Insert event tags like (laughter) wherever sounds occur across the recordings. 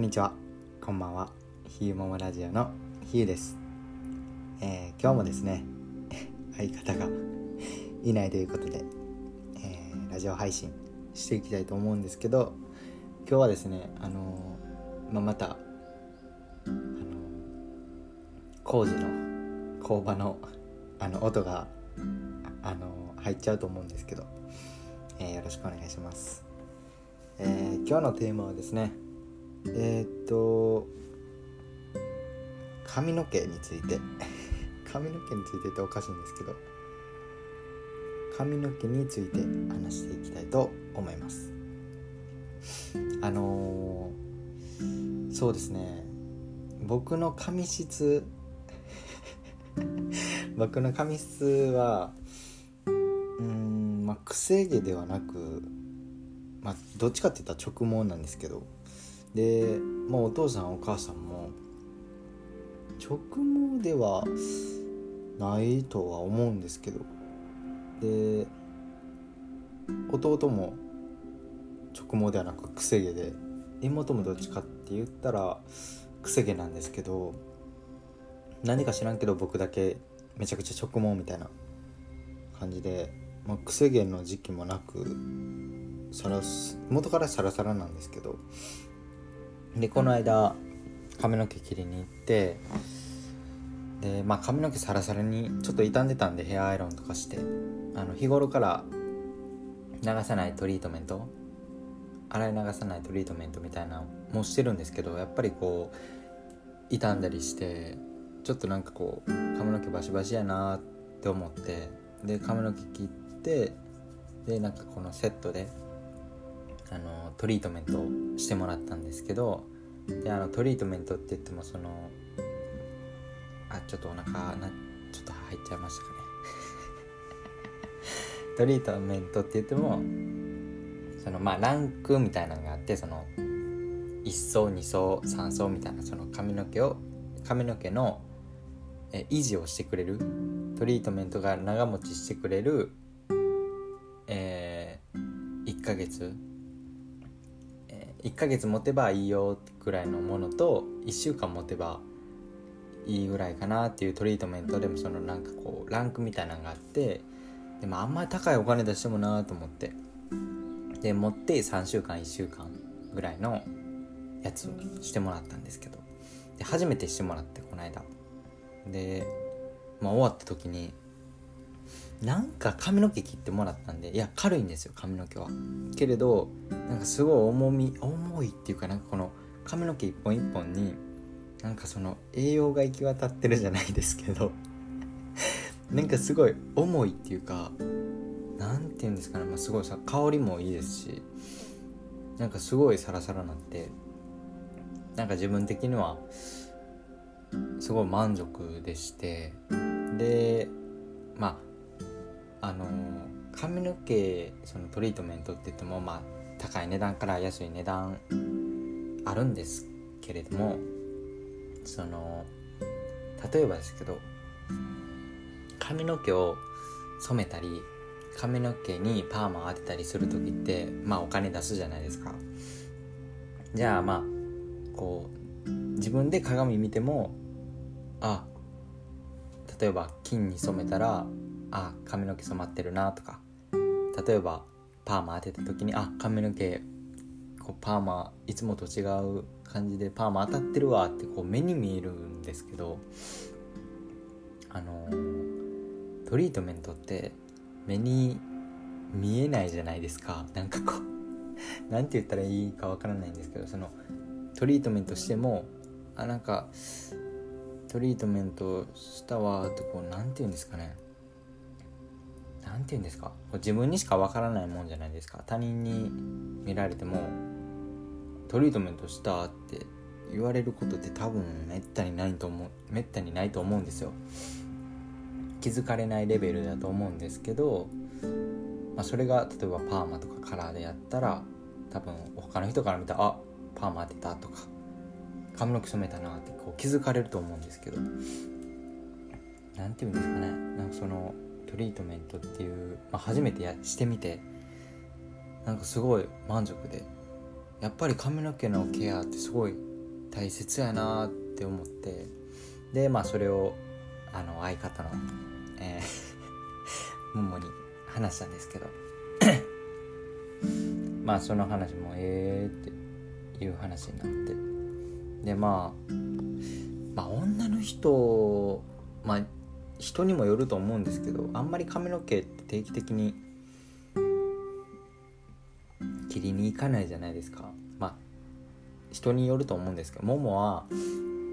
んにちは。こんばんは。ひゆももラジオのひゆです、えー今日もですね (laughs) 相方が (laughs) いないということで、えーラジオ配信していきたいと思うんですけど今日はですねあのーまあ、またあの工事の工場のあの音があの入っちゃうと思うんですけど、えーよろしくお願いします。え今日のテーマはですねえーっと髪の毛について。(laughs) 髪の毛についてっておかしいんですけど。髪の毛について話していきたいと思います。あのーそうですね。僕の髪質。(laughs) 僕の髪質はうんまあ癖毛ではなくまあどっちかって言ったら直毛なんですけど。でもうお父さんお母さんも直毛ではないとは思うんですけど。で弟も直毛ではなく癖毛で妹もどっちかって言ったら癖毛なんですけど何か知らんけど僕だけめちゃくちゃ直毛みたいな感じで、まあ、癖毛の時期もなくサラ元からサラサラなんですけど。でこの間髪の毛切りに行ってでまあ髪の毛サラサラにちょっと傷んでたんでヘアアイロンとかしてあの日頃から流さないトリートメント洗い流さないトリートメントみたいなのもしてるんですけどやっぱりこう傷んだりしてちょっとなんかこう髪の毛バシバシやなって思ってで髪の毛切ってでなんかこのセットであのトリートメントをしてもらったんですけどであのトリートメントって言ってもそのあちょっとお腹なちょっと入っちゃいましたかね。トリートメントって言ってもその (laughs) まあランクみたいなのがあってその1層2層3層みたいなその髪の毛を髪の毛のえ維持をしてくれるトリートメントが長持ちしてくれるえー、1ヶ月1ヶ月持てばいいよぐらいのものと1週間持てばいいぐらいかなっていうトリートメントでもそのなんかこうランクみたいなのがあってでもあんまり高いお金出してもなと思って。で持って3週間1週間ぐらいのやつをしてもらったんですけど。で初めてしてもらってこの間。で、まあ、終わった時になんか髪の毛切ってもらったんでいや軽いんですよ髪の毛は。けれどなんかすごい重み重いっていうかなんかこの髪の毛一本一本になんかその栄養が行き渡ってるじゃないですけど (laughs) なんかすごい重いっていうかなんて言うんですかね、まあ、すごいさ香りもいいですしなんかすごいサラサラなってなんか自分的にはすごい満足でしてでまああの髪の毛そのトリートメントって言ってもまあ高い値段から安い値段あるんですけれどもその例えばですけど髪の毛を染めたり髪の毛にパーマを当てたりする時ってまあお金出すじゃないですか。じゃあまあこう自分で鏡見てもあ例えば金に染めたらあ髪の毛染まってるなとか。例えばパーマ当てた時にあ髪の毛こうパーマいつもと違う感じでパーマ当たってるわってこう目に見えるんですけどあのトリートメントって目に見えないじゃないですか。なんかこう (laughs) なんて言ったらいいかわからないんですけどそのトリートメントしてもあなんかトリートメントしたわってこうなんて言うんですかね。なんて言うんですか？自分にしかわからないもんじゃないですか。他人に見られてもトリートメントしたって言われることって多分めったにないと思うめったにないと思うんですよ。気づかれないレベルだと思うんですけど、まあ、それが例えばパーマとかカラーでやったら多分他の人から見たらあパーマ当てたとか髪の毛染めたなってこう気づかれると思うんですけど。何て言うんですかね？なんかそのトリートメントっていう、まあ、初めてやしてみてなんかすごい満足で。やっぱり髪の毛のケアってすごい大切やなって思って。でまあそれをあの相方の、えー、(laughs) ももに話したんですけど。(coughs) まあその話もええっていう話になって。でまあまあ女の人まあ人にもよると思うんですけどあんまり髪の毛って定期的に切りに行かないじゃないですか。まあ人によると思うんですけどももは、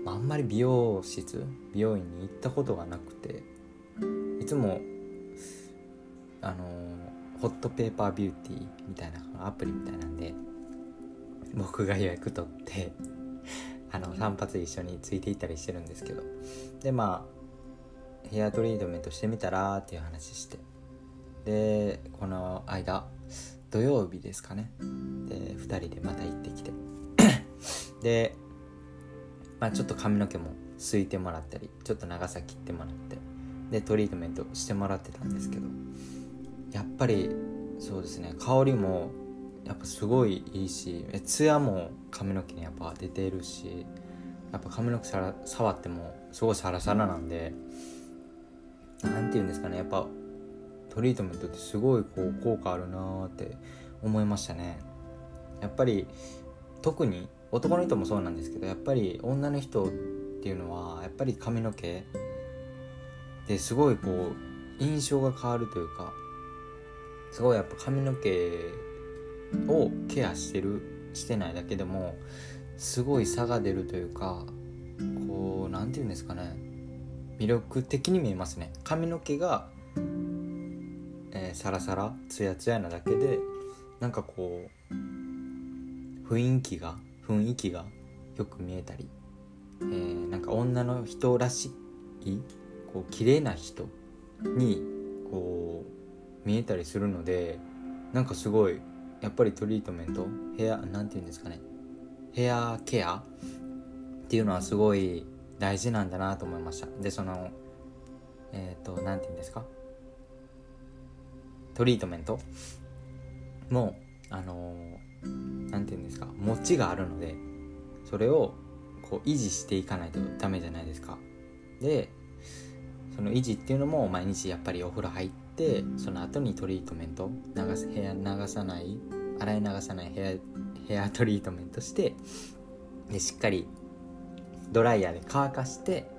あ、んまり美容室美容院に行ったことがなくていつもあのホットペーパービューティーみたいなアプリみたいなんで僕が予約取ってあの散髪一緒についていったりしてるんですけど。でまあヘアトリートメントしてみたらっていう話して。でこの間土曜日ですかね。で2人でまた行ってきて。(coughs) で、まあ、ちょっと髪の毛もすいてもらったりちょっと長さ切ってもらって。でトリートメントしてもらってたんですけど。やっぱりそうですね。香りもやっぱすごいいいしツヤも髪の毛にやっぱ出てるしやっぱ髪の毛さら触ってもすごいサラサラなんで何て言うんですかね。やっぱトリートメントってすごいこう効果あるなーって思いましたね。やっぱり特に男の人もそうなんですけどやっぱり女の人っていうのはやっぱり髪の毛ですごいこう印象が変わるというかすごいやっぱ髪の毛をケアしてるしてないだけでもすごい差が出るというかこう何て言うんですかね。魅力的に見えますね。髪の毛が、えー、サラサラツヤツヤなだけでなんかこう雰囲気が雰囲気がよく見えたり、えー、なんか女の人らしいこう綺麗な人にこう見えたりするのでなんかすごいやっぱりトリートメントヘアなんて言うんですかねヘアケアっていうのはすごい大事なんだなと思いました。でそのえっ、ー、と何て言うんですか？トリートメント？もあの何て言うんですか？持ちがあるのでそれをこう維持していかないとダメじゃないですか。でその維持っていうのも毎日やっぱりお風呂入ってその後にトリートメント流す部屋流さない洗い流さないヘアヘアトリートメントしてでしっかりドライヤーで乾かして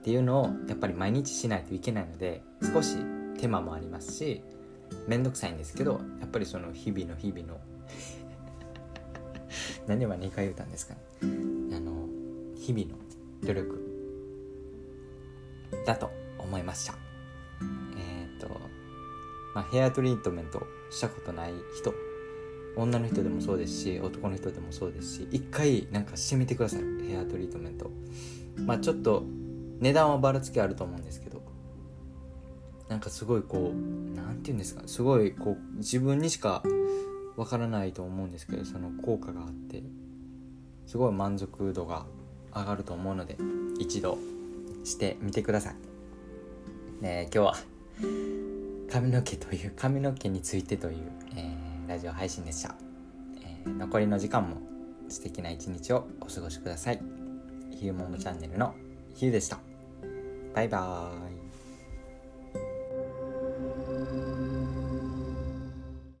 っていうのをやっぱり毎日しないといけないので少し手間もありますしめんどくさいんですけどやっぱりその日々の日々の (laughs) 何でも2回言うたんですかね。あの日々の努力だと思いました。えっ、ー、とまあヘアトリートメントしたことない人女の人でもそうですし男の人でもそうですし一回なんかしてみてください。ヘアトリートメント。まあちょっと値段はばらつきあると思うんですけど。なんかすごいこう何て言うんですか。すごいこう自分にしかわからないと思うんですけどその効果があって。すごい満足度が上がると思うので一度してみてください、え今日は髪の毛という髪の毛についてという、えー、ラジオ配信でした、えー、残りの時間も素敵な一日をお過ごしください。ヒューモムチャンネルのヒューでした。バイバーイ。